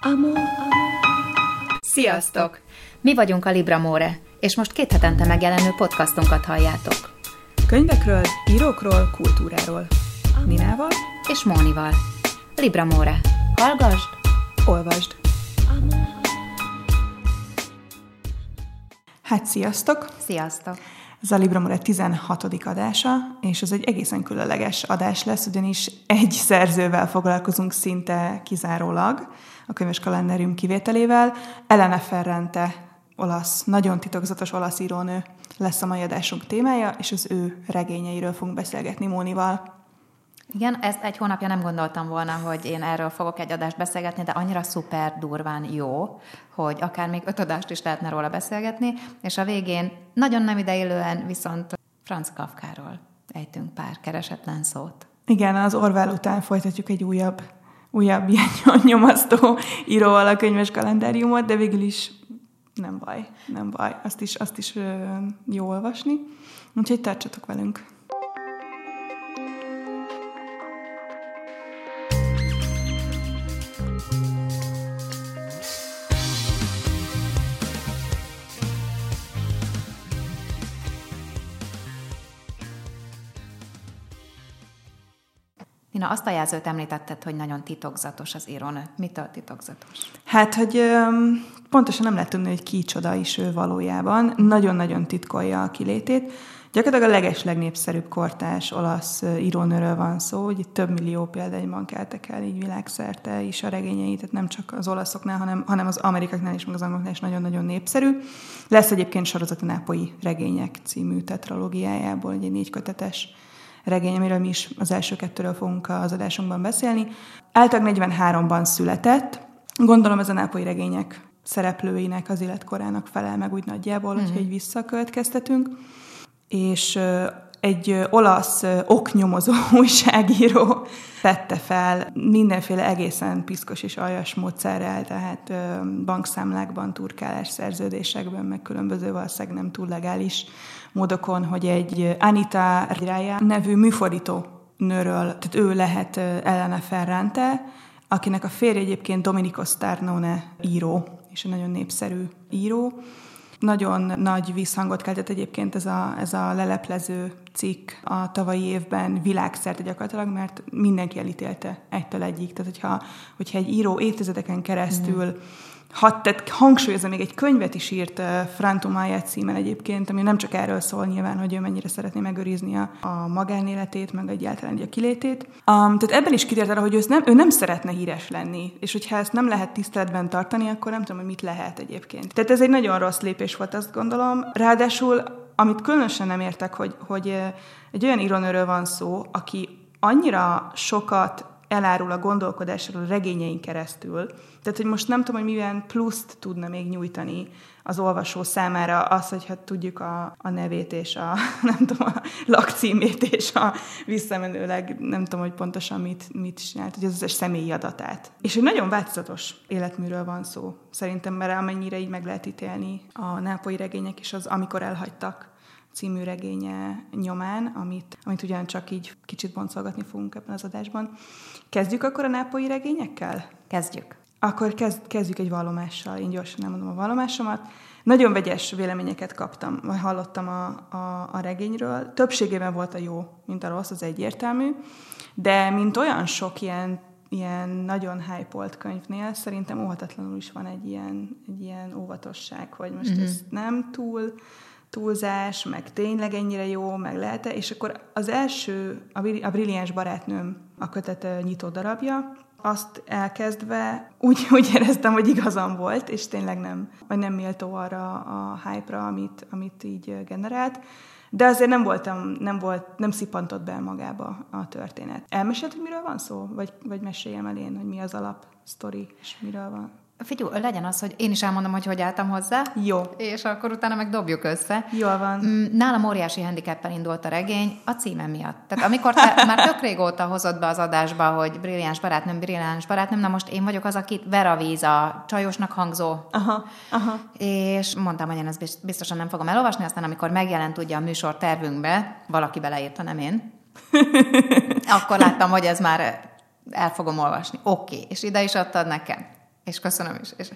Amor. Sziasztok! Mi vagyunk a Libra More, és most két hetente megjelenő podcastunkat halljátok. Könyvekről, írókról, kultúráról. Ninával és Mónival. Libra More. Hallgasd, olvasd. Hát sziasztok! Sziasztok! Ez a Libra More 16. adása, és ez egy egészen különleges adás lesz, ugyanis egy szerzővel foglalkozunk szinte kizárólag, a könyves kalendárium kivételével. Elena Ferrante, olasz, nagyon titokzatos olasz írónő lesz a mai adásunk témája, és az ő regényeiről fogunk beszélgetni Mónival. Igen, ezt egy hónapja nem gondoltam volna, hogy én erről fogok egy adást beszélgetni, de annyira szuper durván jó, hogy akár még öt adást is lehetne róla beszélgetni, és a végén nagyon nem ideillően viszont Franz Kafkáról ejtünk pár keresetlen szót. Igen, az Orwell után folytatjuk egy újabb, újabb ilyen nyomasztó íróval a könyves kalendáriumot, de végül is nem baj, nem baj. Azt is, azt is jó olvasni. Úgyhogy tartsatok velünk! Tina, azt a jelzőt említetted, hogy nagyon titokzatos az írónő. Mitől titokzatos? Hát, hogy pontosan nem lehet tudni, hogy ki csoda is ő valójában. Nagyon-nagyon titkolja a kilétét. Gyakorlatilag a leges legnépszerűbb kortás olasz írónőről van szó, hogy több millió példányban keltek el így világszerte is a regényei, tehát nem csak az olaszoknál, hanem, hanem az amerikaknál is, meg az angoloknál is nagyon-nagyon népszerű. Lesz egyébként sorozat a Nápolyi regények című tetralógiájából, egy négy kötetes regény, amiről mi is az első kettőről fogunk az adásunkban beszélni. Általában 43-ban született. Gondolom ez a nápolyi regények szereplőinek az életkorának felel meg úgy nagyjából, mm-hmm. hogyha így visszakövetkeztetünk. És egy olasz oknyomozó újságíró tette fel mindenféle egészen piszkos és aljas módszerrel, tehát bankszámlákban, turkálás szerződésekben, meg különböző valószínűleg nem túl legális módokon, hogy egy Anita Raya nevű műfordító nőről, tehát ő lehet Elena Ferrante, akinek a férje egyébként Domenico Starnone író, és egy nagyon népszerű író. Nagyon nagy visszhangot keltett egyébként ez a, ez a leleplező cikk a tavalyi évben világszerte gyakorlatilag, mert mindenki elítélte egytől egyik. Tehát, hogyha, hogyha egy író évtizedeken keresztül mm hat, tehát hangsúlyozza, még egy könyvet is írt Franto Maya címen egyébként, ami nem csak erről szól nyilván, hogy ő mennyire szeretné megőrizni a, a magánéletét, meg egyáltalán a kilétét. Um, tehát ebben is kitért arra, hogy ő nem, ő nem szeretne híres lenni, és hogyha ezt nem lehet tiszteletben tartani, akkor nem tudom, hogy mit lehet egyébként. Tehát ez egy nagyon rossz lépés volt, azt gondolom. Ráadásul, amit különösen nem értek, hogy, hogy egy olyan írónőről van szó, aki annyira sokat elárul a gondolkodásról a regényein keresztül. Tehát, hogy most nem tudom, hogy milyen pluszt tudna még nyújtani az olvasó számára az, hogyha tudjuk a, a nevét és a, nem tudom, a lakcímét és a visszamenőleg nem tudom, hogy pontosan mit, mit csinált, hogy az összes személyi adatát. És egy nagyon változatos életműről van szó, szerintem, mert amennyire így meg lehet ítélni a nápolyi regények és az, amikor elhagytak című regénye nyomán, amit, amit ugyancsak így kicsit boncolgatni fogunk ebben az adásban. Kezdjük akkor a nápolyi regényekkel? Kezdjük. Akkor kezd, kezdjük egy vallomással. Én gyorsan nem mondom a vallomásomat. Nagyon vegyes véleményeket kaptam, vagy hallottam a, a, a regényről. Többségében volt a jó, mint a rossz, az egyértelmű. De mint olyan sok ilyen ilyen nagyon hype könyvnél szerintem óhatatlanul is van egy ilyen, egy ilyen óvatosság, hogy most mm-hmm. ez nem túl túlzás, meg tényleg ennyire jó, meg lehet -e? És akkor az első, a Brilliáns barátnőm a kötet nyitó darabja, azt elkezdve úgy, úgy éreztem, hogy igazam volt, és tényleg nem, vagy nem méltó arra a hype-ra, amit, amit így generált. De azért nem voltam, nem volt, nem szippantott be magába a történet. Elmesélt, hogy miről van szó? Vagy, vagy meséljem el én, hogy mi az alap sztori, és miről van? Figyelj, legyen az, hogy én is elmondom, hogy hogy álltam hozzá. Jó. És akkor utána meg dobjuk össze. Jól van. Mm, nálam óriási handicappel indult a regény a címe miatt. Tehát amikor te már tök régóta hozott be az adásba, hogy brilliáns barátnőm, brilliáns barátnőm, na most én vagyok az, akit Vera Víz a csajosnak hangzó. Aha, aha. És mondtam, hogy én ezt biztosan nem fogom elolvasni, aztán amikor megjelent ugye a műsor tervünkbe, valaki beleírta, nem én, akkor láttam, hogy ez már el fogom olvasni. Oké, okay. és ide is adtad nekem és köszönöm is. És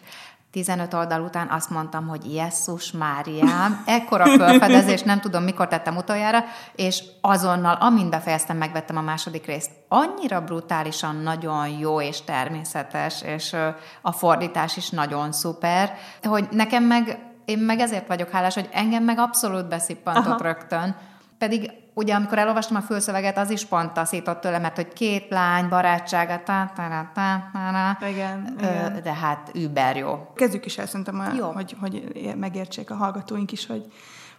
15 oldal után azt mondtam, hogy Jesszus Máriám, ekkora felfedezés, nem tudom, mikor tettem utoljára, és azonnal, amint befejeztem, megvettem a második részt. Annyira brutálisan nagyon jó és természetes, és a fordítás is nagyon szuper, hogy nekem meg, én meg ezért vagyok hálás, hogy engem meg abszolút beszippantott Aha. rögtön. Pedig ugye amikor elolvastam a fülszöveget, az is pont taszított tőle, mert hogy két lány barátsága, tá, tá, tá, tá, tá, igen, ö, igen. de hát über jó. Kezdjük is el szerintem, jó. Hogy, hogy megértsék a hallgatóink is, hogy,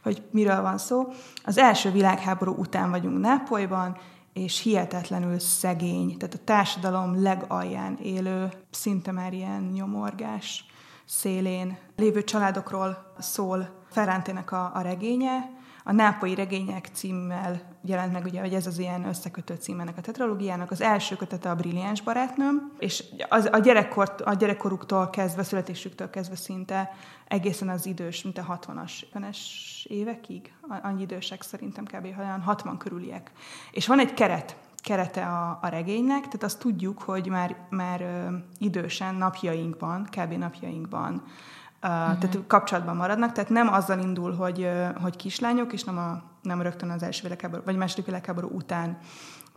hogy miről van szó. Az első világháború után vagyunk Nápolyban, és hihetetlenül szegény, tehát a társadalom legalján élő, szinte már ilyen nyomorgás szélén lévő családokról szól Ferrantének a, a regénye, a Nápolyi regények címmel jelent meg, ugye, hogy ez az ilyen összekötő címenek a tetralógiának. Az első kötete a Brilliáns barátnőm, és az, a, gyerekkort, a gyerekkoruktól kezdve, születésüktől kezdve szinte egészen az idős, mint a 60-as, 50-es évekig, annyi idősek szerintem kb. olyan 60 körüliek. És van egy keret, kerete a, a regénynek, tehát azt tudjuk, hogy már, már ö, idősen napjainkban, kb. napjainkban uh-huh. tehát kapcsolatban maradnak, tehát nem azzal indul, hogy, hogy kislányok, és nem, a, nem rögtön az első világháború, vagy második világháború után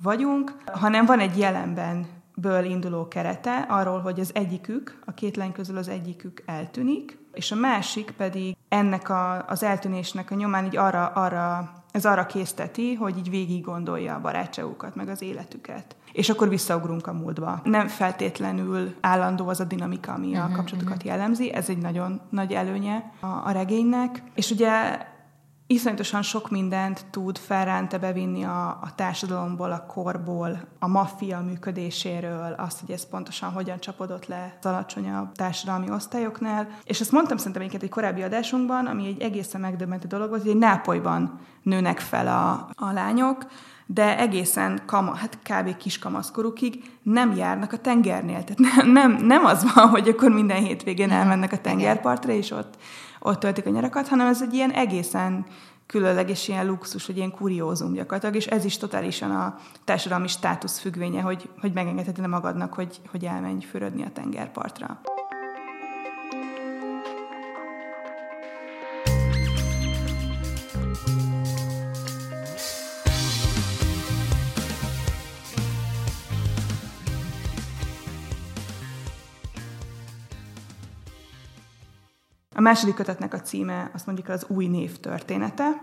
vagyunk, hanem van egy jelenben ből induló kerete arról, hogy az egyikük, a két lány közül az egyikük eltűnik, és a másik pedig ennek a, az eltűnésnek a nyomán így arra, arra, ez arra készteti, hogy így végig gondolja a barátságukat, meg az életüket és akkor visszaugrunk a múltba. Nem feltétlenül állandó az a dinamika, ami uh-huh, a mhm, kapcsolatokat uh-huh. jellemzi, ez egy nagyon nagy előnye a, a regénynek. És ugye iszonyatosan sok mindent tud Ferrante bevinni a, a társadalomból, a korból, a maffia működéséről, azt, hogy ez pontosan hogyan csapodott le az alacsonyabb társadalmi osztályoknál. És ezt mondtam szerintem egy, egy korábbi adásunkban, ami egy egészen megdöbbentő dolog volt, hogy egy Nápolyban nőnek fel a, a lányok, de egészen kama, hát kb. kiskamaszkorukig nem járnak a tengernél. Tehát nem, nem, nem az van, hogy akkor minden hétvégén elmennek a tengerpartra, és ott, ott töltik a nyarakat, hanem ez egy ilyen egészen különleges ilyen luxus, vagy ilyen kuriózum gyakorlatilag, és ez is totálisan a társadalmi státusz függvénye, hogy, hogy megengedheted magadnak, hogy, hogy elmenj fürödni a tengerpartra. A második kötetnek a címe azt mondjuk az új név története.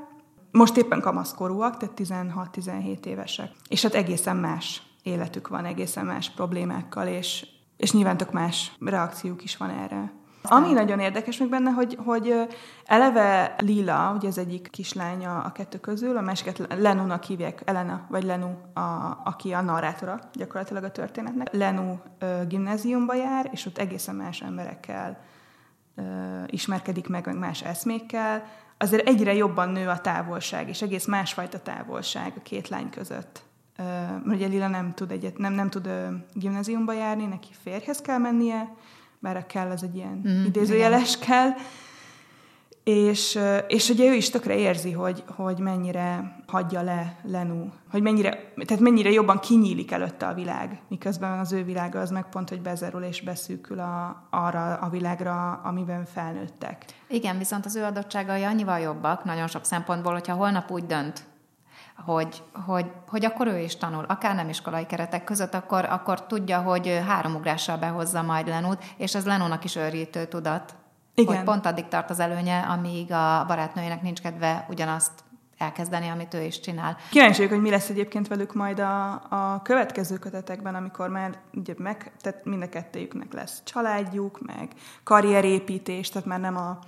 Most éppen kamaszkorúak, tehát 16-17 évesek. És hát egészen más életük van, egészen más problémákkal, és, és nyilván tök más reakciók is van erre. Ami nagyon érdekes még benne, hogy, hogy eleve Lila, ugye az egyik kislánya a kettő közül, a másiket Lenunak hívják, Elena vagy Lenu, a, aki a narrátora gyakorlatilag a történetnek. Lenu gimnáziumba jár, és ott egészen más emberekkel ismerkedik meg, meg más eszmékkel, azért egyre jobban nő a távolság, és egész másfajta távolság a két lány között. Mert ugye Lila nem tud, egyet, nem, nem tud gimnáziumba járni, neki férjhez kell mennie, bár a kell az egy ilyen mm, idézőjeles igen. kell, és, és ugye ő is tökre érzi, hogy, hogy mennyire hagyja le Lenu, hogy mennyire, tehát mennyire jobban kinyílik előtte a világ, miközben az ő világa az meg pont, hogy bezerül és beszűkül a, arra a világra, amiben felnőttek. Igen, viszont az ő adottságai annyival jobbak, nagyon sok szempontból, hogyha holnap úgy dönt, hogy, hogy, hogy akkor ő is tanul, akár nem iskolai keretek között, akkor, akkor tudja, hogy három ugrással behozza majd Lenút, és ez Lenónak is őrítő tudat. Igen. Hogy pont addig tart az előnye, amíg a barátnőjének nincs kedve ugyanazt elkezdeni, amit ő is csinál. Kíváncsi hogy mi lesz egyébként velük majd a, a következő kötetekben, amikor már ugye meg, tehát mind a kettőjüknek lesz családjuk, meg karrierépítés, tehát már nem, a,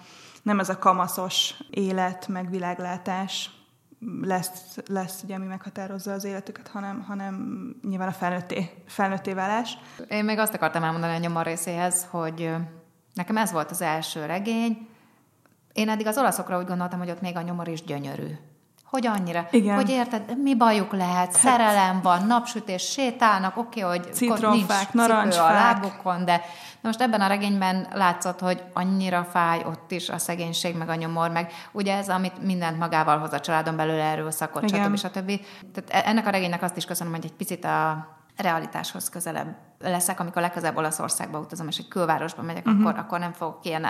nem ez a kamaszos élet, meg világlátás lesz, lesz ugye, ami meghatározza az életüket, hanem, hanem nyilván a felnőtté, felnőtté válás. Én még azt akartam elmondani a nyomor részéhez, hogy Nekem ez volt az első regény. Én eddig az olaszokra úgy gondoltam, hogy ott még a nyomor is gyönyörű. Hogy annyira? Igen. Hogy érted, mi bajuk lehet? Hát. Szerelem van, napsütés, sétálnak, oké, okay, hogy Citromfák, nincs cipő a lábukon, de de most ebben a regényben látszott, hogy annyira fáj ott is a szegénység, meg a nyomor, meg ugye ez, amit mindent magával hoz a családon belül, erről szakot, stb. stb. Tehát e- ennek a regénynek azt is köszönöm, hogy egy picit a realitáshoz közelebb leszek, amikor legközelebb Olaszországba utazom, és egy külvárosba megyek, uh-huh. akkor, akkor nem fogok ilyen uh,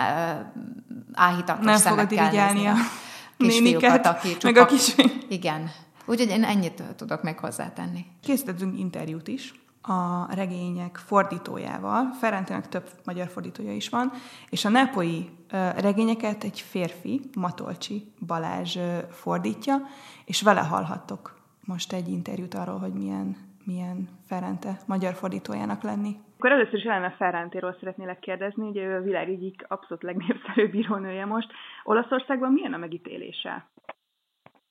áhítatos nem szemekkel nézni a kisfiúkat, aki csak... Meg a kis... Igen. Úgyhogy én ennyit tudok még hozzátenni. Készítettünk interjút is a regények fordítójával. Ferentének több magyar fordítója is van, és a nápoi regényeket egy férfi, Matolcsi Balázs fordítja, és vele hallhattok most egy interjút arról, hogy milyen, milyen Ferente magyar fordítójának lenni. Akkor először is Elena Ferrantéról szeretnélek kérdezni, ugye ő a világ egyik abszolút legnépszerűbb írónője most. Olaszországban milyen a megítélése?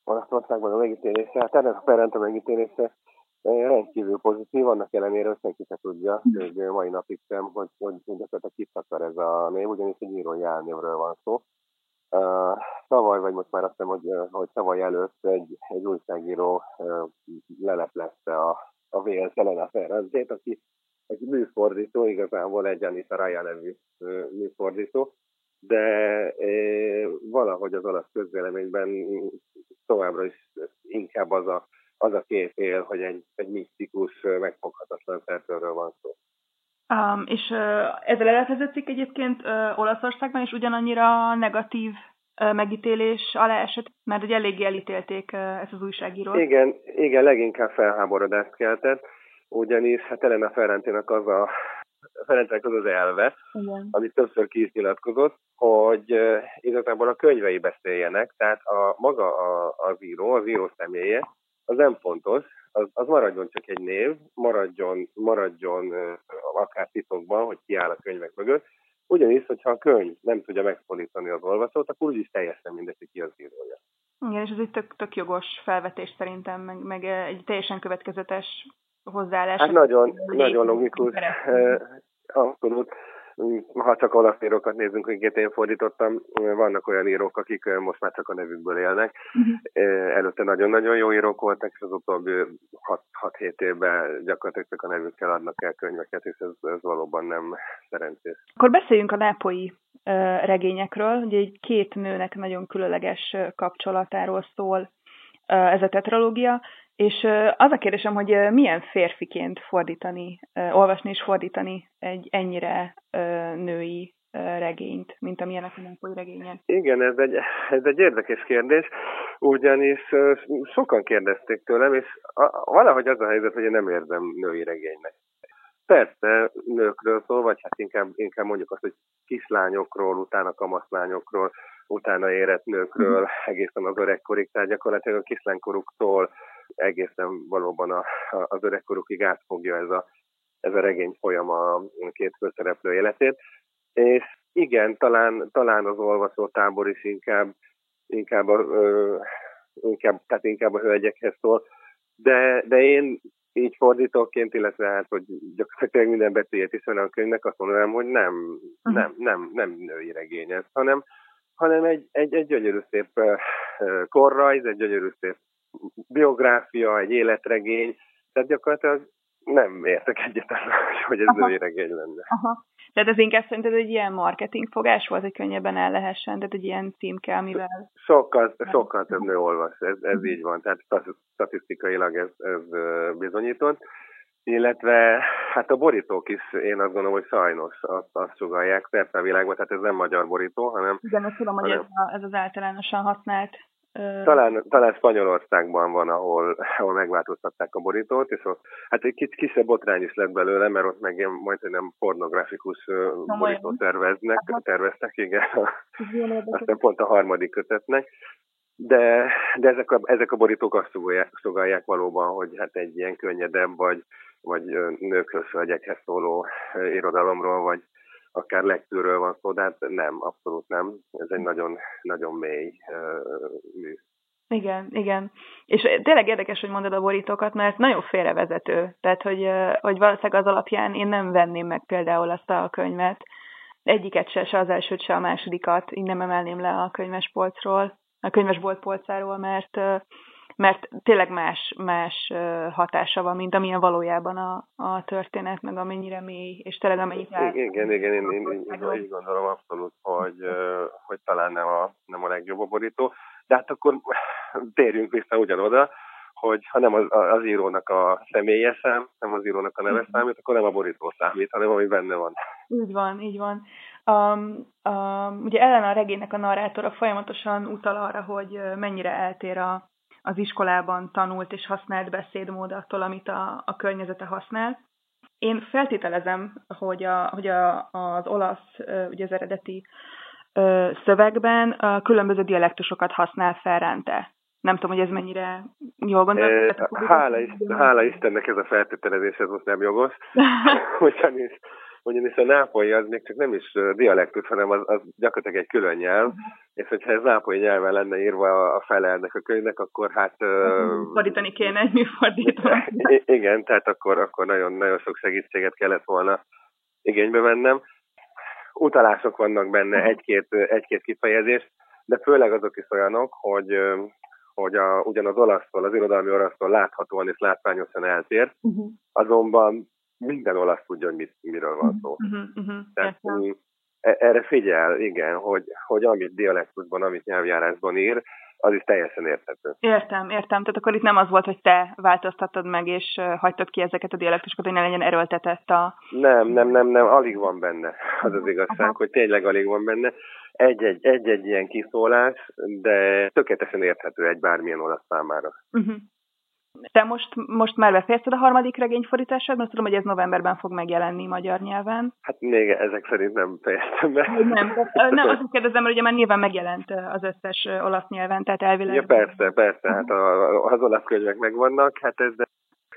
Olaszországban a megítélése, hát ennek a Ferrante megítélése rendkívül pozitív, annak ellenére, hogy senki se tudja, még mai napig sem, hogy, hogy gyakorlatilag kit akar ez a név, ugyanis egy írói álnévről van szó. Uh, tavaly, vagy most már azt hiszem, hogy, hogy tavaly előtt egy, egy újságíró uh, leleplezte a, a vél Selena Ferrenzét, aki egy műfordító, igazából egy Anita Raya nevű műfordító, de uh, valahogy az olasz közvéleményben továbbra is inkább az a az a kép él, hogy egy, egy misztikus, megfoghatatlan szerzőről van szó. Um, és uh, ez a leletvezették egyébként uh, Olaszországban is ugyanannyira negatív megítélés alá esett, mert ugye eléggé elítélték ezt az újságírót. Igen, igen, leginkább felháborodást keltett, ugyanis hát Elena Ferrentének az a Ferencnek az az elve, Igen. amit többször ki is nyilatkozott, hogy igazából a könyvei beszéljenek, tehát a maga a, az író, az író személye, az nem fontos, az, az maradjon csak egy név, maradjon, maradjon akár titokban, hogy kiáll a könyvek mögött, ugyanis, hogyha a könyv nem tudja megszólítani az olvasót, akkor úgyis teljesen mindegy, ki az írója. Igen, és ez egy tök, tök jogos felvetés szerintem, meg, meg egy teljesen következetes hozzáállás. Hát nagyon, nagyon logikus. Abszolút ha csak olasz írókat nézzünk, akiket én fordítottam, vannak olyan írók, akik most már csak a nevükből élnek. Uh-huh. Előtte nagyon-nagyon jó írók voltak, és az utóbbi 6-7 évben gyakorlatilag csak a nevükkel adnak el könyveket, és ez, ez valóban nem szerencsés. Akkor beszéljünk a nápoi regényekről. Ugye egy két nőnek nagyon különleges kapcsolatáról szól ez a tetralógia, és az a kérdésem, hogy milyen férfiként fordítani, olvasni és fordítani egy ennyire női regényt, mint amilyenek a nápolyi regények? Igen, ez egy, ez egy érdekes kérdés, ugyanis sokan kérdezték tőlem, és valahogy az a helyzet, hogy én nem érzem női regénynek. Persze nőkről szól, vagy hát inkább, inkább mondjuk azt, hogy kislányokról, utána kamaszlányokról, utána érett nőkről, mhm. egészen az öregkorig, tehát gyakorlatilag a kislánykoroktól egészen valóban a, a, az öregkorukig átfogja ez a, ez a regény folyam a két főszereplő életét. És igen, talán, talán az olvasótábor is inkább, inkább, a, ö, inkább, tehát inkább a hölgyekhez szól, de, de én így fordítóként, illetve hát, hogy gyakorlatilag minden betűjét is a könyvnek azt mondanám, hogy nem, uh-huh. nem, nem, nem női regény ez, hanem, hanem egy, egy, egy gyönyörű szép korrajz, egy gyönyörű szép biográfia, egy életregény, tehát gyakorlatilag nem értek egyet hogy ez női regény lenne. Aha. Tehát ez inkább szerinted egy ilyen marketing fogás volt, hogy könnyebben el lehessen, tehát egy ilyen címke, amivel... Sokkal, sokkal több nő olvas, ez, ez így van, tehát statisztikailag ez, ez bizonyított. Illetve hát a borítók is, én azt gondolom, hogy sajnos azt, azt sugalják szerte a világban, tehát ez nem magyar borító, hanem... Igen, ezt tudom, hogy ez, a, ez az általánosan használt talán, talán Spanyolországban van, ahol, ahol megváltoztatták a borítót, és ott hát egy kis, kisebb botrány is lett belőle, mert ott meg ilyen majd nem pornografikus Na, borítót terveznek, Aha. terveztek, igen, aztán pont a harmadik kötetnek. De, de ezek, a, ezek a borítók azt sugalják valóban, hogy hát egy ilyen könnyedebb, vagy, vagy nőkhöz, hölgyekhez szóló irodalomról, vagy, akár legtűről van szó, de hát nem, abszolút nem. Ez egy nagyon, nagyon mély mű. Igen, igen. És tényleg érdekes, hogy mondod a borítókat, mert nagyon félrevezető. Tehát, hogy, hogy valószínűleg az alapján én nem venném meg például azt a könyvet. Egyiket se, se az elsőt, se a másodikat. Így nem emelném le a könyvespolcról, a könyvesbolt polcáról, mert mert tényleg más, más hatása van, mint amilyen valójában a, a történet, meg amennyire mély, és tényleg amennyit át. Igen, igen, én, én, én, én így gondolom abszolút, hogy, hogy talán nem a, nem a legjobb a borító. De hát akkor térjünk vissza ugyanoda, hogy ha nem az, az írónak a személye szám, nem az írónak a neve mhm. számít, akkor nem a borító számít, hanem ami benne van. Így van, így van. Um, um, ugye Ellen a regénynek a narrátora folyamatosan utal arra, hogy mennyire eltér a, az iskolában tanult és használt beszédmód attól, amit a, a környezete használ. Én feltételezem, hogy, a, hogy a, az olasz, ugye az eredeti szövegben a különböző dialektusokat használ Ferrante. Nem tudom, hogy ez mennyire jól gondolod. Hála, hála Istennek ez a feltételezés, ez most nem jogos. ugyanis, ugyanis a nápolyi az még csak nem is dialektus, hanem az, az gyakorlatilag egy külön nyelv, uh-huh. és hogyha ez nápolyi nyelven lenne írva a fele ennek a könyvnek, akkor hát... Uh, fordítani kéne egy műfordítót. igen, tehát akkor, akkor nagyon, nagyon sok segítséget kellett volna igénybe vennem. Utalások vannak benne, egy-két, egy-két kifejezés, de főleg azok is olyanok, hogy hogy a, ugyan az olasztól, az irodalmi olasztól láthatóan és látványosan eltér, uh-huh. azonban minden olasz tudja, hogy mit, miről van szó. Uh-huh, uh-huh. Tehát, mm, e, erre figyel, igen, hogy, hogy amit dialektusban, amit nyelvjárásban ír, az is teljesen érthető. Értem, értem. Tehát akkor itt nem az volt, hogy te változtattad meg, és hagytad ki ezeket a dialektusokat, hogy ne legyen erőltetett a... Nem, nem, nem, nem, alig van benne. Az az igazság, Aha. hogy tényleg alig van benne. Egy-egy, egy-egy ilyen kiszólás, de tökéletesen érthető egy bármilyen olasz számára. Uh-huh. Te most, most már befejezted a harmadik regényfordítását, mert tudom, hogy ez novemberben fog megjelenni magyar nyelven. Hát még ezek szerint nem fejeztem be. Nem, nem azt kérdezem, mert ugye már nyilván megjelent az összes olasz nyelven, tehát elvileg... Ja, persze, persze, hát a, az olasz könyvek megvannak, hát ez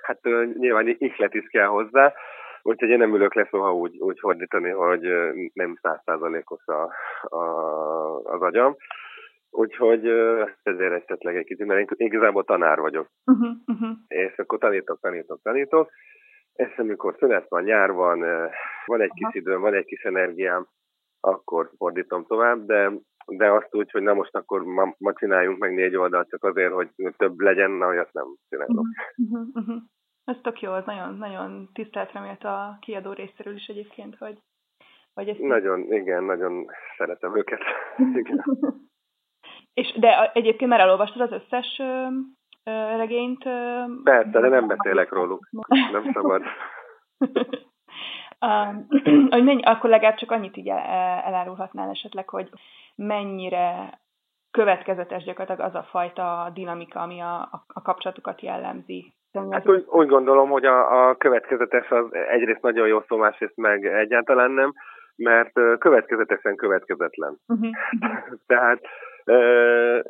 hát nyilván ihlet is kell hozzá, úgyhogy én nem ülök le soha úgy, úgy fordítani, hogy nem százszázalékos a, a, az agyam. Úgyhogy ezért esetleg egy kicsit, mert én igazából tanár vagyok. Uh-huh, uh-huh. És akkor tanítok, tanítok, tanítok. És amikor szünet van, nyár van, van egy kis időm, van egy kis energiám, akkor fordítom tovább, de, de azt úgy, hogy na most akkor ma, ma csináljunk meg négy oldalt csak azért, hogy több legyen, na, hogy azt nem csinálok. Uh-huh, uh-huh. Ez tök jó, ez nagyon, nagyon tisztelt remélt a kiadó részéről is egyébként, hogy, hogy ezt... Nagyon, igen, nagyon szeretem őket. igen. És de egyébként már elolvastad az összes ö, ö, regényt? Ö, Persze, de nem beszélek róluk. Nem szabad. hogy mennyi, akkor legalább csak annyit így elárulhatnál esetleg, hogy mennyire következetes gyakorlatilag az a fajta dinamika, ami a, a, a kapcsolatukat jellemzi. Hát úgy, úgy gondolom, hogy a, a következetes az egyrészt nagyon jó szó, másrészt meg egyáltalán nem, mert következetesen következetlen. Uh-huh. Tehát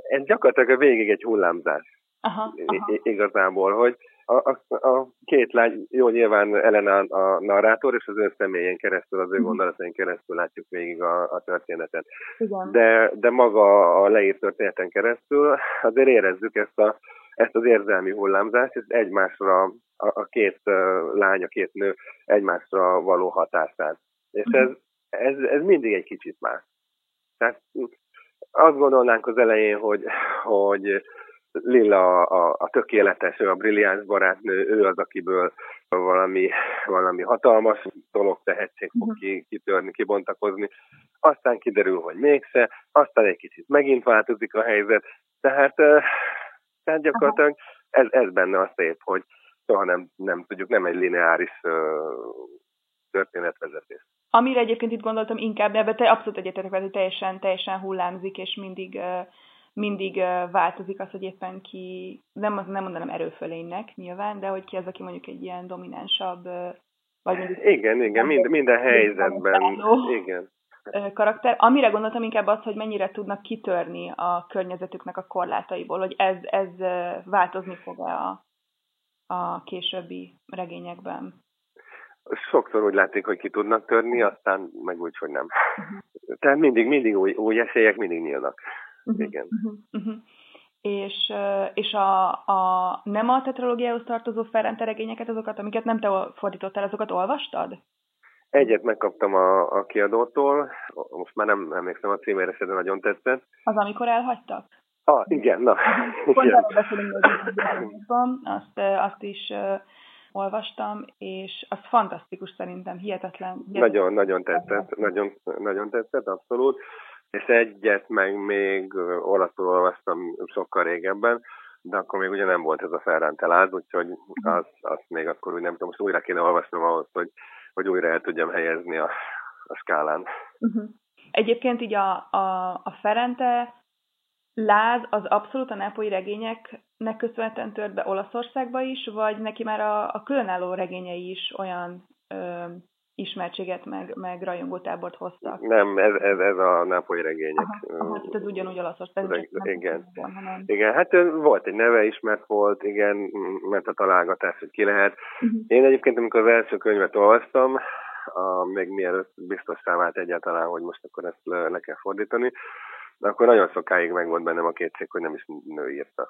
ez gyakorlatilag a végig egy hullámzás. Aha, aha. Igazából, hogy a, a, a két lány, jó nyilván Elena a narrátor, és az ő személyén keresztül, az ő mhm. gondolatain keresztül látjuk végig a, a történetet. Igen. De, de maga a leírt történeten keresztül azért érezzük ezt, a, ezt az érzelmi hullámzást, és egymásra a, a két lány, a két nő egymásra való hatását. És mhm. ez, ez, ez mindig egy kicsit más. Tehát azt gondolnánk az elején, hogy, hogy Lilla a, a tökéletes, ő a brilliáns barátnő, ő az, akiből valami, valami hatalmas dolog, tehetség fog mhm. ki, kitörni, kibontakozni. Aztán kiderül, hogy mégse, aztán egy kicsit megint változik a helyzet. Tehát, tehát gyakorlatilag ez, ez benne a szép, hogy soha nem, nem tudjuk, nem egy lineáris történetvezetés. Amire egyébként itt gondoltam inkább, ebbe te abszolút egyetetek hogy teljesen, teljesen hullámzik, és mindig, mindig változik az, hogy éppen ki, nem, nem mondanám erőfölénynek nyilván, de hogy ki az, aki mondjuk egy ilyen dominánsabb, vagy mondjuk... Igen, igen, mind, minden helyzetben, igen. karakter. Amire gondoltam inkább az, hogy mennyire tudnak kitörni a környezetüknek a korlátaiból, hogy ez, ez változni fog-e a, a későbbi regényekben sokszor úgy látszik, hogy ki tudnak törni, aztán meg úgy, hogy nem. Uh-huh. Tehát mindig, mindig új, új esélyek mindig nyílnak. Uh-huh. Igen. Uh-huh. Uh-huh. És, és a, a nem a tetralógiához tartozó Ferrante regényeket, azokat, amiket nem te fordítottál, azokat olvastad? Egyet megkaptam a, a kiadótól, most már nem emlékszem a címére, de nagyon tetszett. Az, amikor elhagytak? Ah, igen, na. Pont igen. beszélünk, azt, azt is olvastam, és az fantasztikus szerintem, hihetetlen. Nagyon, nagyon tetszett, nagyon, nagyon tetszett, abszolút. És egyet meg még olaszul olvastam sokkal régebben, de akkor még ugye nem volt ez a Ferrante láz, úgyhogy az, azt még akkor úgy nem tudom, most újra kéne olvasnom ahhoz, hogy, hogy újra el tudjam helyezni a, a skálán. Uh-huh. Egyébként így a, a, a Ferrante láz az abszolút a nápolyi regényeknek köszönhetően tört be Olaszországba is, vagy neki már a, a különálló regényei is olyan ö, ismertséget, meg, meg rajongótábort hoztak? Nem, ez, ez, ez a nápolyi regények. Aha, aha, ez ugyanúgy Olaszország. Reg, igen. Hanem... igen, hát volt egy neve, ismert volt, igen, ment a találgatás, hogy ki lehet. Uh-huh. Én egyébként, amikor az első könyvet olvastam, a, még mielőtt biztos vált egyáltalán, hogy most akkor ezt le, le kell fordítani, akkor nagyon sokáig megvolt bennem a kétség, hogy nem is nő írta.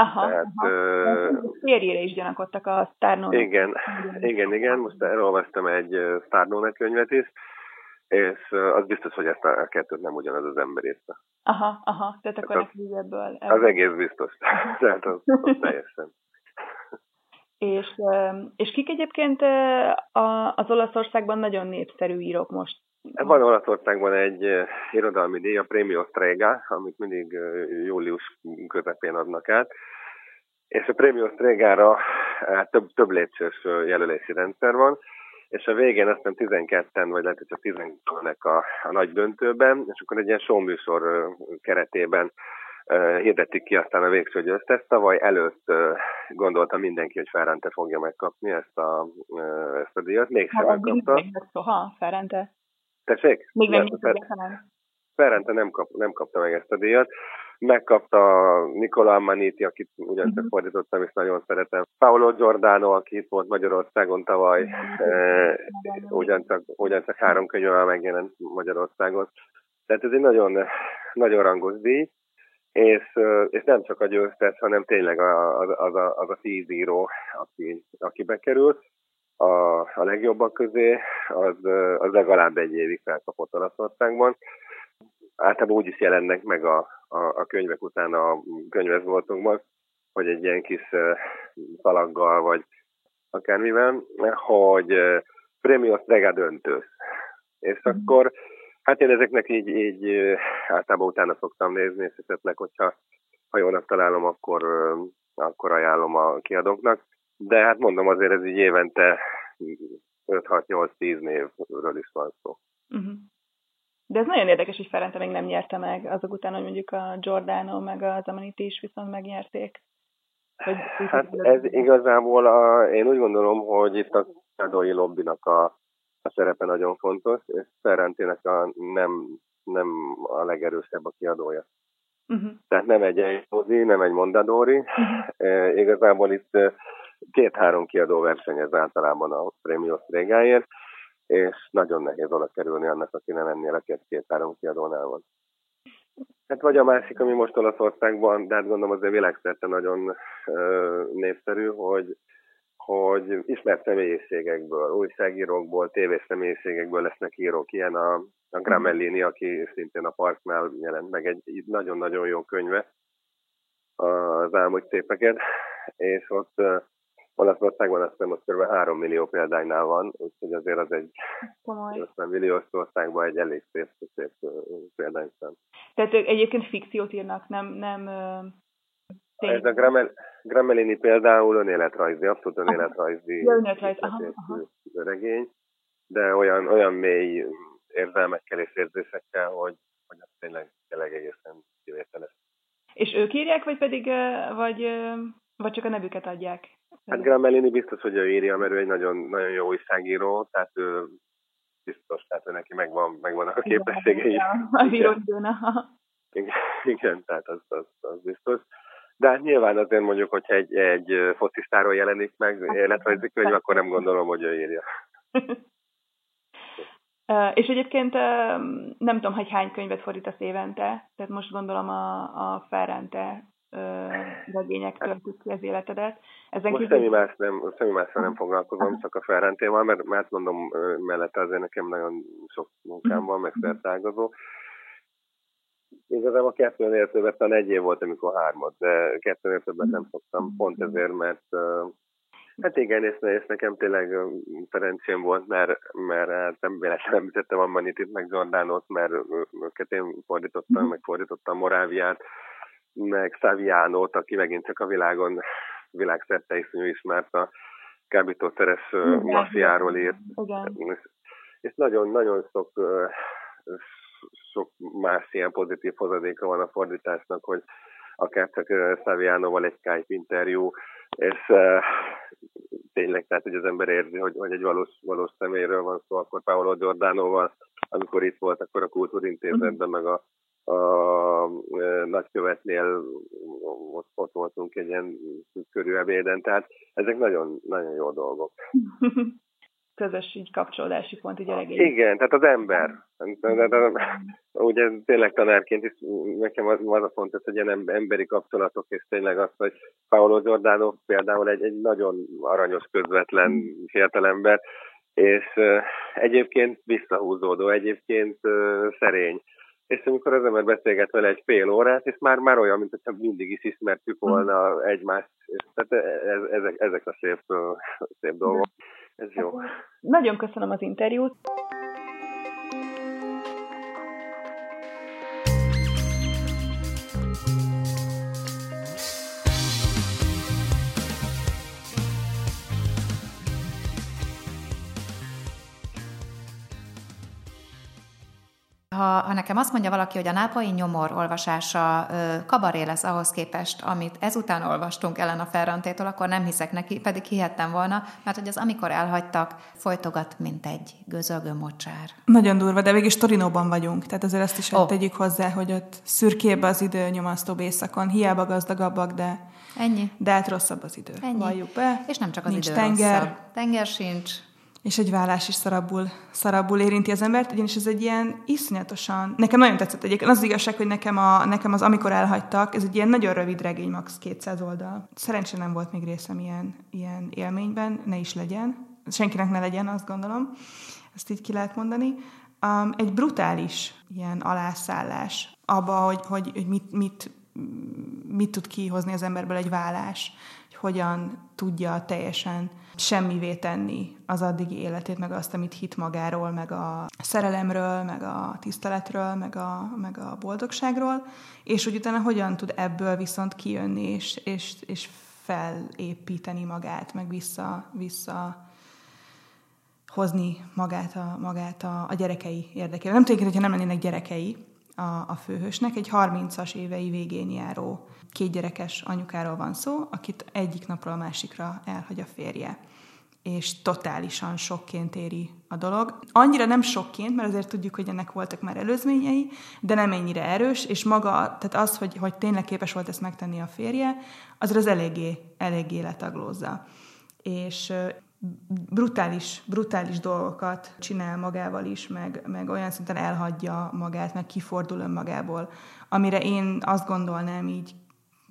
Aha, Tehát, aha. Ö... férjére is gyanakodtak a Starnónak. Igen, igen, igen, most elolvastam egy Starnónak könyvet is, és az biztos, hogy ezt a kettőt nem ugyanaz az ember írta. Aha, aha, tehát akkor hát az, ebből, ebből. Az egész biztos. Tehát az, az teljesen. És, és kik egyébként az Olaszországban nagyon népszerű írók most? Van Olaszországban egy irodalmi díj, a Premio Strega, amit mindig július közepén adnak át, és a Premio Stregára több, több lépcsős jelölési rendszer van, és a végén azt hiszem 12-en, vagy lehet, hogy csak 12 a, a nagy döntőben, és akkor egy ilyen showműsor keretében hirdetik ki aztán a végső győztes. Tavaly előtt gondolta mindenki, hogy Ferrante fogja megkapni ezt a, ezt a díjat, mégsem megkapta. Soha, Ferrante? Tessék? Még nem Fer- Ferrante nem, kap, nem kapta meg ezt a díjat. Megkapta Nicola Ammaniti, akit ugyancsak uh-huh. fordítottam, és nagyon szeretem. Paolo Giordano, aki itt volt Magyarországon tavaly, uh-huh. ugyancsak, ugyancsak három könyvvel megjelent Magyarországon. Tehát ez egy nagyon, nagyon rangos díj és, és nem csak a győztes, hanem tényleg az, az, a, az a tíz író, aki, aki bekerül a, a legjobbak közé, az, az legalább egy évig felkapott Olaszországban. Általában úgy is jelennek meg a, a, a könyvek után a könyvezboltokban, hogy egy ilyen kis szalaggal, vagy akármivel, hogy Premios Rega döntős. És mm. akkor Hát én ezeknek így, így általában utána szoktam nézni, és esetleg, hogyha ha jónak találom, akkor, akkor ajánlom a kiadóknak. De hát mondom, azért ez így évente 5-6-8-10 névről is van szó. Uh-huh. De ez nagyon érdekes, hogy Ferente még nem nyerte meg, azok után, hogy mondjuk a Giordano meg az Amaniti is viszont megnyerték. Hogy hát ez igazából, a, én úgy gondolom, hogy itt a kiadói lobbinak a a szerepe nagyon fontos, és Ferrantének a nem, nem a legerősebb a kiadója. Uh-huh. Tehát nem egy Einozi, nem egy Mondadori. Uh-huh. E, igazából itt e, két-három kiadó versenyez általában a Premio Régáért, és nagyon nehéz oda kerülni annak, aki nem ennél a két-három kiadónál van. Hát vagy a másik, ami most Olaszországban, de hát gondolom azért világszerte nagyon népszerű, hogy hogy ismert személyiségekből, újságírókból, tévés személyiségekből lesznek írók. Ilyen a, a Gramellini, aki szintén a Parknál jelent meg egy nagyon-nagyon jó könyve, az elmúlt szépeket, és ott Olaszországban azt hiszem, ott kb. 3 millió példánynál van, úgyhogy azért az egy 50 milliós országban egy elég szép, szép példányszám. Tehát egyébként fikciót írnak, nem, nem ez a Grammel, Grammelini például önéletrajzi, abszolút önéletrajzi regény, de olyan, olyan mély érzelmekkel és érzésekkel, hogy, hogy az tényleg, tényleg egészen kivételes. És ők írják, vagy pedig, vagy, vagy csak a nevüket adják? Hát Grammelini biztos, hogy ő írja, mert ő egy nagyon, nagyon jó újságíró, tehát ő biztos, tehát ő neki megvan, megvan a képességei. Az író igen, igen, tehát az, az, az biztos. De hát nyilván azért mondjuk, hogyha egy, egy focistáról jelenik meg hát, életrajzi könyv, akkor nem gondolom, hogy ő írja. és egyébként nem tudom, hogy hány könyvet fordítasz évente, tehát most gondolom a, a Ferrante regények töltik ki az életedet. Ezen most semmi, más nem, semmi mással nem foglalkozom, csak a Ferrantéval, mert, mert mondom, mellette azért nekem nagyon sok munkám van, meg szertágazó. Igazából kettőnél többet, talán egy év volt, amikor hármat, de kettőnél többet nem szoktam, pont ezért, mert Hát igen, és, és nekem tényleg szerencsém volt, mert, mert hát nem véletlenül említettem a itt meg Zordánot, mert őket én fordítottam, meg fordítottam Moráviát, meg Saviano-t, aki megint csak a világon világszerte iszonyú ismert a kábítószeres mafiáról írt. Igen. És nagyon-nagyon sok, sok más ilyen pozitív hozadéka van a fordításnak, hogy akár csak Saviano-val egy Skype interjú, és uh, tényleg, tehát hogy az ember érzi, hogy, hogy egy valós, valós személyről van szó, akkor Paolo Giordanoval, amikor itt volt, akkor a Kultúrintézetben, meg a, a, nagykövetnél ott, ott voltunk egy ilyen körű ebéden, tehát ezek nagyon, nagyon jó dolgok. közös így kapcsolódási pont így a regény. Igen, tehát az ember. Ugye tényleg tanárként is nekem az, az a fontos, hogy ilyen emberi kapcsolatok, és tényleg az, hogy Paolo Giordano például egy, egy nagyon aranyos, közvetlen fiatalember, és egyébként visszahúzódó, egyébként szerény. És amikor az ember beszélget vele egy fél órát, és már, már olyan, mint hogyha mindig is ismertük volna egymást. Tehát ez, ezek, ezek a szép, szép dolgok. Ez jó. Nagyon köszönöm az interjút. Ha, ha nekem azt mondja valaki, hogy a nápai nyomor olvasása ö, kabaré lesz ahhoz képest, amit ezután olvastunk Elena Ferrantétól, akkor nem hiszek neki, pedig hihettem volna, mert hogy az amikor elhagytak, folytogat, mint egy gözölgő mocsár. Nagyon durva, de végig Torinóban vagyunk, tehát azért ezt is oh. tegyük hozzá, hogy ott szürkébb az idő nyomasztóbb éjszakon, hiába gazdagabbak, de Ennyi. De hát rosszabb az idő. Ennyi. Valljuk be. És nem csak az Nincs idő tenger. rosszabb. Tenger sincs, és egy vállás is szarabbul, szarabbul érinti az embert, ugyanis ez egy ilyen iszonyatosan... Nekem nagyon tetszett egyébként. Az, az igazság, hogy nekem, a, nekem az Amikor elhagytak, ez egy ilyen nagyon rövid regény, max. 200 oldal. Szerencsére nem volt még részem ilyen, ilyen élményben, ne is legyen. Senkinek ne legyen, azt gondolom. Ezt így ki lehet mondani. Um, egy brutális ilyen alászállás abba, hogy, hogy, hogy mit, mit, mit tud kihozni az emberből egy vállás, hogy hogyan tudja teljesen semmivé tenni az addigi életét, meg azt, amit hit magáról, meg a szerelemről, meg a tiszteletről, meg a, meg a boldogságról, és hogy utána hogyan tud ebből viszont kijönni, és, és, és felépíteni magát, meg vissza, vissza hozni magát a, magát a, a gyerekei érdekében. Nem tudom, hogyha nem lennének gyerekei a, a főhősnek, egy 30-as évei végén járó kétgyerekes anyukáról van szó, akit egyik napról a másikra elhagy a férje és totálisan sokként éri a dolog. Annyira nem sokként, mert azért tudjuk, hogy ennek voltak már előzményei, de nem ennyire erős, és maga, tehát az, hogy, hogy tényleg képes volt ezt megtenni a férje, azért az eléggé, eléggé letaglózza. És brutális, brutális dolgokat csinál magával is, meg, meg olyan szinten elhagyja magát, meg kifordul önmagából, amire én azt gondolnám így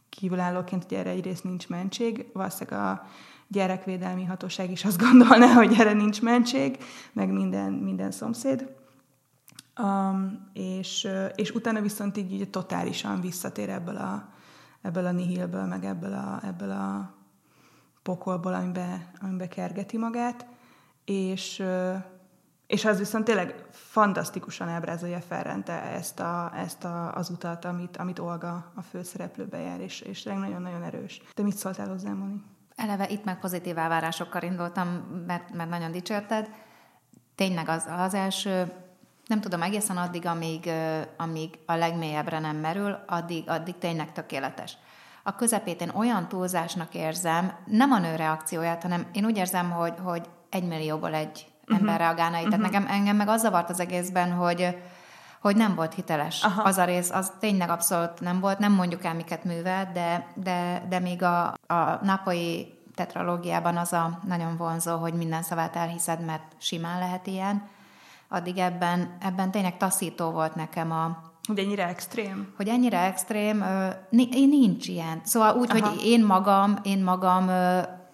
kívülállóként, hogy erre egyrészt nincs mentség, valószínűleg a gyerekvédelmi hatóság is azt gondolná, hogy erre nincs mentség, meg minden, minden szomszéd. Um, és, és utána viszont így, így totálisan visszatér ebből a, ebből a nihilből, meg ebből a, ebből a pokolból, amiben, amiben kergeti magát, és, és az viszont tényleg fantasztikusan ábrázolja Ferrente ezt, a, ezt a, az utat, amit, amit Olga a főszereplőbe jár, és, és nagyon-nagyon erős. Te mit szóltál hozzá, Moni? Eleve itt meg pozitív elvárásokkal indultam, mert, mert nagyon dicsérted. Tényleg az, az első, nem tudom, egészen addig, amíg, amíg a legmélyebbre nem merül, addig, addig tényleg tökéletes. A közepét én olyan túlzásnak érzem, nem a nő reakcióját, hanem én úgy érzem, hogy, hogy egy millióból egy uh-huh. ember reagálna így. Tehát uh-huh. nekem, engem meg az zavart az egészben, hogy, hogy nem volt hiteles. Aha. Az a rész, az tényleg abszolút nem volt, nem mondjuk el, miket művelt, de, de, de még a, a napai tetralógiában az a nagyon vonzó, hogy minden szavát elhiszed, mert simán lehet ilyen. Addig ebben, ebben tényleg taszító volt nekem a, hogy ennyire extrém? Hogy ennyire extrém, nincs ilyen. Szóval úgy, Aha. hogy én magam, én magam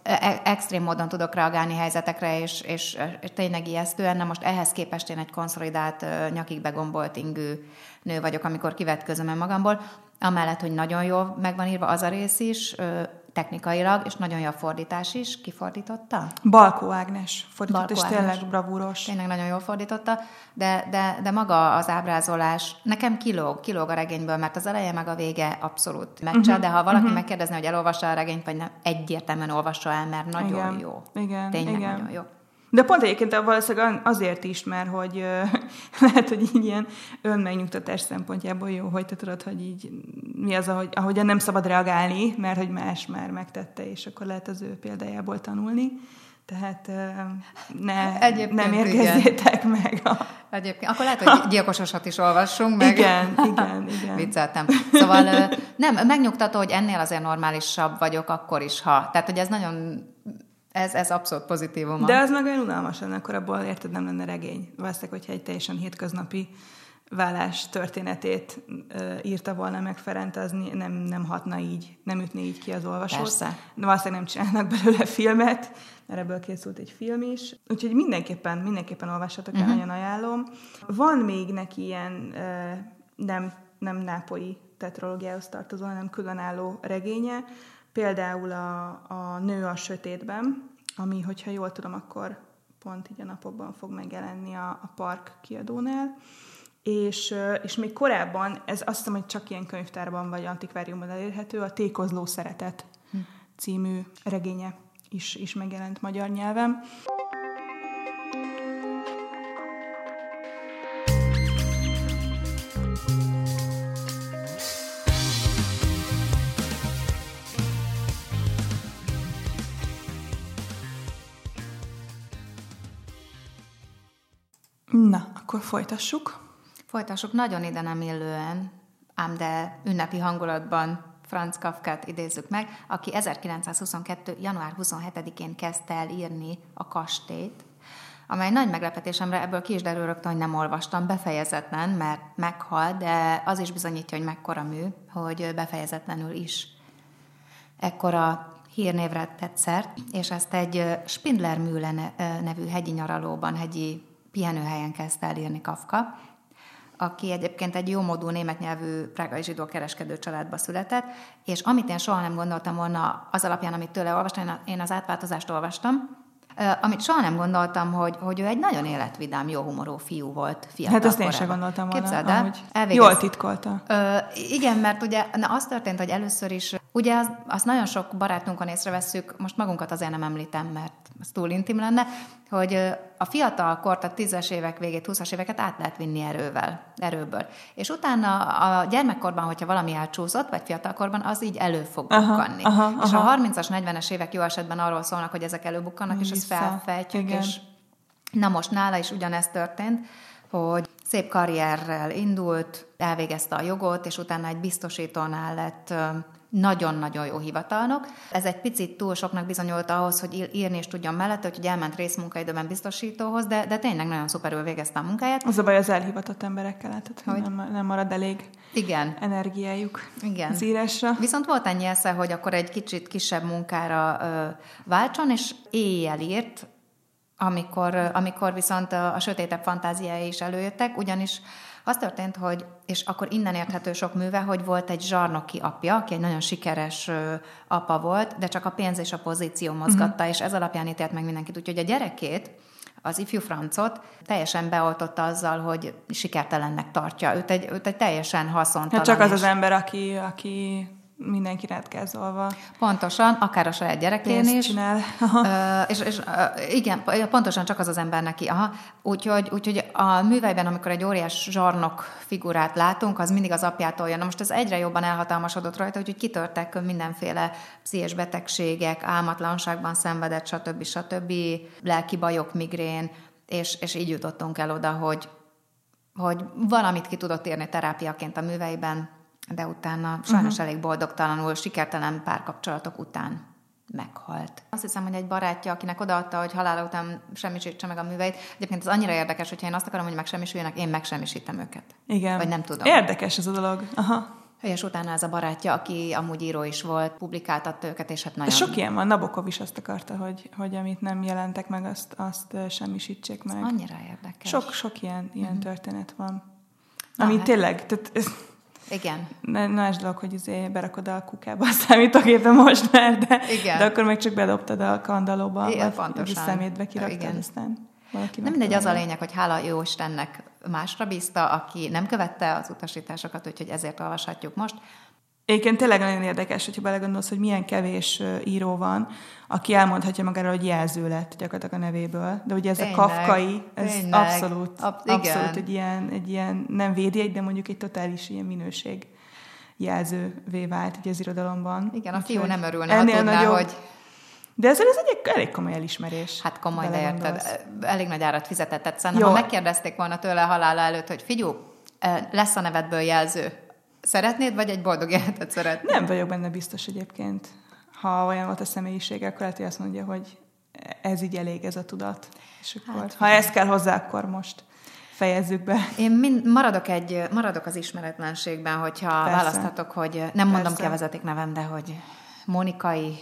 e- extrém módon tudok reagálni helyzetekre, és, és, és tényleg ijesztően, de most ehhez képest én egy konszolidált, nyakig begombolt ingű nő vagyok, amikor kivetközöm magamból. Amellett, hogy nagyon jól meg van írva az a rész is, technikailag, és nagyon jó a fordítás is. Ki fordította? Balkó Ágnes fordított, Balkó és Ágnes. tényleg bravúros. Tényleg nagyon jól fordította, de, de, de maga az ábrázolás nekem kilóg, kilóg a regényből, mert az eleje meg a vége abszolút meccse, uh-huh. de ha valaki uh-huh. megkérdezne, hogy elolvassa a regényt, vagy nem, egyértelműen olvassa el, mert nagyon Igen. jó. Igen, Tényleg igen. nagyon jó. De pont egyébként valószínűleg azért is, mert hogy ö, lehet, hogy így ilyen önmegnyugtatás szempontjából jó, hogy te tudod, hogy így mi az, ahogy, ahogyan nem szabad reagálni, mert hogy más már megtette, és akkor lehet az ő példájából tanulni. Tehát ne, Egyébként nem érkezzétek meg a... Egyébként, akkor lehet, hogy gyilkososat is olvassunk meg. Igen, igen, igen. Vicceltem. Szóval nem, megnyugtató, hogy ennél azért normálisabb vagyok akkor is, ha. Tehát, hogy ez nagyon, ez, ez abszolút pozitívum. De az meg olyan unalmas lenne, akkor abból érted nem lenne regény. Valószínűleg, hogyha egy teljesen hétköznapi vállás történetét ö, írta volna meg Ferent, az nem, nem hatna így, nem ütné így ki az olvasót. Persze. De valószínűleg nem csinálnak belőle filmet, mert ebből készült egy film is. Úgyhogy mindenképpen, mindenképpen olvassatok el, Mhm. nagyon ajánlom. Van még neki ilyen ö, nem, nem nápolyi tetrológiához tartozó, hanem különálló regénye. Például a, a Nő a sötétben, ami, hogyha jól tudom, akkor pont így a napokban fog megjelenni a, a Park kiadónál. És, és még korábban, ez azt hiszem, hogy csak ilyen könyvtárban vagy antikváriumban elérhető, a Tékozló szeretet című regénye is, is megjelent magyar nyelven. Akkor folytassuk. Folytassuk nagyon ide nem illően, ám de ünnepi hangulatban Franz Kafkát idézzük meg, aki 1922. január 27-én kezdte el írni a kastélyt, amely nagy meglepetésemre ebből ki is derül rögtön, hogy nem olvastam, befejezetlen, mert meghal, de az is bizonyítja, hogy mekkora mű, hogy befejezetlenül is ekkora hírnévre tett szert, és ezt egy Spindler Mühle nevű hegyi nyaralóban, hegyi pihenőhelyen kezdte el írni Kafka, aki egyébként egy jómódú német nyelvű prágai zsidó kereskedő családba született, és amit én soha nem gondoltam volna az alapján, amit tőle olvastam, én az átváltozást olvastam, amit soha nem gondoltam, hogy, hogy ő egy nagyon életvidám, jó humorú fiú volt fiatal Hát ezt én sem gondoltam volna. Képzeld el, elvégez- Jól titkolta. Ö, igen, mert ugye na, az történt, hogy először is, ugye az, azt nagyon sok barátunkon észrevesszük, most magunkat azért nem említem, mert az túl intim lenne, hogy a fiatal kort, a tízes évek végét, 20-as éveket át lehet vinni erővel, erőből. És utána a gyermekkorban, hogyha valami elcsúszott, vagy fiatalkorban, az így elő fog Aha, bukkanni. aha, És aha. a 30-as, 40-es évek jó esetben arról szólnak, hogy ezek előbukkannak, és ezt Vissza. felfejtjük, Igen. és Na most nála is ugyanezt történt, hogy szép karrierrel indult, elvégezte a jogot, és utána egy biztosítónál lett nagyon-nagyon jó hivatalnok. Ez egy picit túl soknak bizonyult ahhoz, hogy ír- írni is tudjon mellette, hogy elment részmunkaidőben biztosítóhoz, de, de tényleg nagyon szuperül végezte a munkáját. Az a baj az elhivatott emberekkel, tehát hogy Hogy? nem, nem marad elég Igen, energiájuk Igen. az írásra. Viszont volt ennyi esze, hogy akkor egy kicsit kisebb munkára ö, váltson, és éjjel írt, amikor, amikor viszont a, a sötétebb fantáziái is előjöttek, ugyanis az történt, hogy, és akkor innen érthető sok műve, hogy volt egy zsarnoki apja, aki egy nagyon sikeres apa volt, de csak a pénz és a pozíció mozgatta, uh-huh. és ez alapján ítélt meg mindenkit. Úgyhogy a gyerekét, az ifjú francot teljesen beoltotta azzal, hogy sikertelennek tartja. Őt egy, őt egy teljesen haszontalan. Hát csak az és- az ember, aki, aki mindenki rátkázolva Pontosan, akár a saját gyerekén is. csinál. Aha. És, és igen, pontosan csak az az ember neki. Aha. Úgyhogy, úgyhogy a műveiben, amikor egy óriás zsarnok figurát látunk, az mindig az apjától jön. Na most ez egyre jobban elhatalmasodott rajta, úgyhogy kitörtek mindenféle pszichés betegségek, álmatlanságban szenvedett, stb. stb. lelki bajok, migrén, és, és így jutottunk el oda, hogy, hogy valamit ki tudott érni terápiaként a műveiben, de utána sajnos uh-huh. elég boldogtalanul, sikertelen párkapcsolatok után meghalt. Azt hiszem, hogy egy barátja, akinek odaadta, hogy halála után semmisítse meg a műveit. Egyébként ez annyira érdekes, hogyha én azt akarom, hogy megsemmisüljenek, én megsemmisítem őket. Igen. Vagy nem tudom. Érdekes ez a dolog. Aha. És utána ez a barátja, aki amúgy író is volt, publikáltatta őket, és hát nagyon... Sok ilyen van. Nabokov is azt akarta, hogy, hogy amit nem jelentek meg, azt, azt semmisítsék meg. Annyira érdekes. Sok, sok ilyen, ilyen történet van. Na, Ami hát. tényleg, tehát, ez- Igen. Más dolog, hogy izé berakod a kukába a számítógépbe most már, de, Igen. de akkor még csak bedobtad a kandalóba, Igen, vagy a szemétbe kiraktad, Igen. aztán valaki Nem mindegy, az a lényeg, hogy hála jó Istennek másra bízta, aki nem követte az utasításokat, úgyhogy ezért olvashatjuk most. Egyébként tényleg nagyon érdekes, hogyha belegondolsz, hogy milyen kevés író van, aki elmondhatja magáról, hogy jelző lett gyakorlatilag a nevéből. De ugye ez Tényleg, a kafkai, ez tényleg. abszolút, Ab- abszolút egy ilyen, egy ilyen, nem védjegy, de mondjuk egy totális ilyen minőség jelzővé vált ugye az irodalomban. Igen, a fiú nem örülne, ha tudná, nagyobb- hogy De ez, ez egy elég komoly elismerés. hát komoly, de érted, elég nagy árat fizetett. Szerintem, Jó. ha megkérdezték volna tőle halála előtt, hogy figyú, lesz a nevedből jelző. Szeretnéd, vagy egy boldog életet szeretnéd? Nem vagyok benne biztos egyébként. Ha olyan volt a személyisége, akkor lehet, hogy azt mondja, hogy ez így elég, ez a tudat. És akkor, Hát, ha ez kell hozzá, akkor most fejezzük be. Én mind, maradok, egy, maradok az ismeretlenségben, hogyha Persze. Választhatok, hogy nem mondom Persze. ki a vezeték nevem, de hogy Monikai,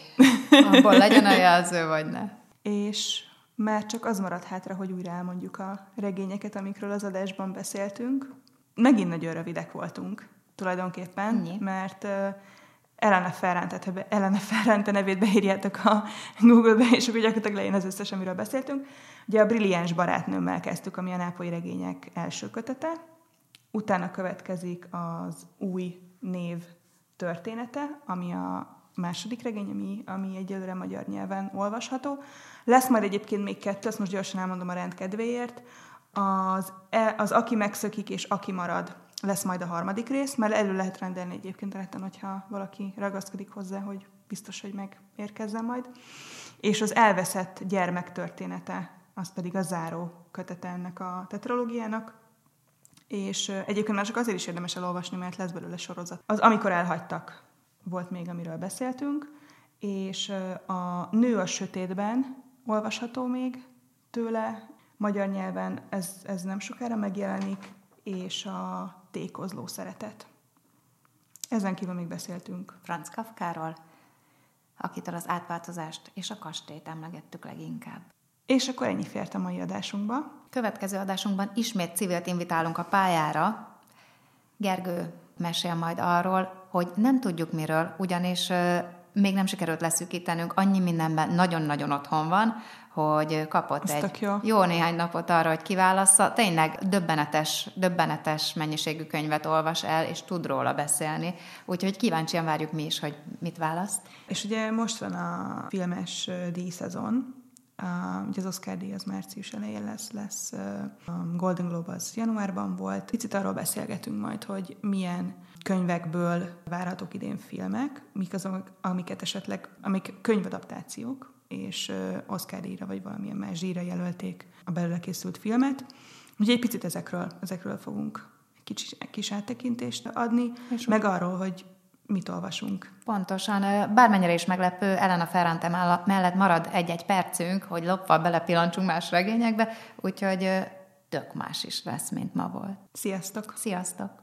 abból legyen a jelző, vagy ne. És már csak az marad hátra, hogy újra elmondjuk a regényeket, amikről az adásban beszéltünk. Megint nagyon rövidek voltunk tulajdonképpen, Ennyi. mert Elena Ferrante, tehát ha Elena Ferrante nevét beírjátok a Google-be, és akkor gyakorlatilag lejön az összes, amiről beszéltünk. Ugye a Brilliáns barátnőmmel kezdtük, ami a nápolyi regények első kötete. Utána következik az új név története, ami a második regény, ami, ami egyelőre magyar nyelven olvasható. Lesz majd egyébként még kettő, ezt most gyorsan elmondom a rend kedvéért. Az, e- az Aki megszökik és Aki marad lesz majd a harmadik rész, mert elő lehet rendelni egyébként a neten, hogyha valaki ragaszkodik hozzá, hogy biztos, hogy megérkezzen majd. És az elveszett gyermek története, az pedig a záró kötete ennek a tetralógiának, és egyébként már csak azért is érdemes elolvasni, mert lesz belőle sorozat. Az Amikor elhagytak volt még, amiről beszéltünk, és a Nő a sötétben olvasható még tőle, magyar nyelven ez, ez nem sokára megjelenik, és a Tékozló szeretet. Ezen kívül még beszéltünk. Franz Kafkáról, akitől az átváltozást és a kastélyt emlegettük leginkább. És akkor ennyi fért a mai adásunkba. Következő adásunkban ismét civilt invitálunk a pályára. Gergő mesél majd arról, hogy nem tudjuk miről, ugyanis még nem sikerült leszűkítenünk, annyi mindenben nagyon-nagyon otthon van, hogy kapott Ez egy jó. jó néhány napot arra, hogy kiválassza. Tényleg döbbenetes, döbbenetes mennyiségű könyvet olvas el, és tud róla beszélni. Úgyhogy kíváncsian várjuk mi is, hogy mit választ. És ugye most van a filmes díjszezon, Uh, ugye az Oscar díj az március elején lesz, lesz uh, Golden Globe az januárban volt. Picit arról beszélgetünk majd, hogy milyen könyvekből várhatók idén filmek, mik azok, amiket esetleg, amik könyvadaptációk, és uh, Oscar díjra vagy valamilyen más díjra jelölték a belőle készült filmet. Úgyhogy egy picit ezekről, ezekről fogunk egy kicsi, kis áttekintést adni, és meg arról, hogy mit olvasunk. Pontosan, bármennyire is meglepő, Elena Ferrante mell- mellett marad egy-egy percünk, hogy lopva belepillancsunk más regényekbe, úgyhogy tök más is lesz, mint ma volt. Sziasztok! Sziasztok!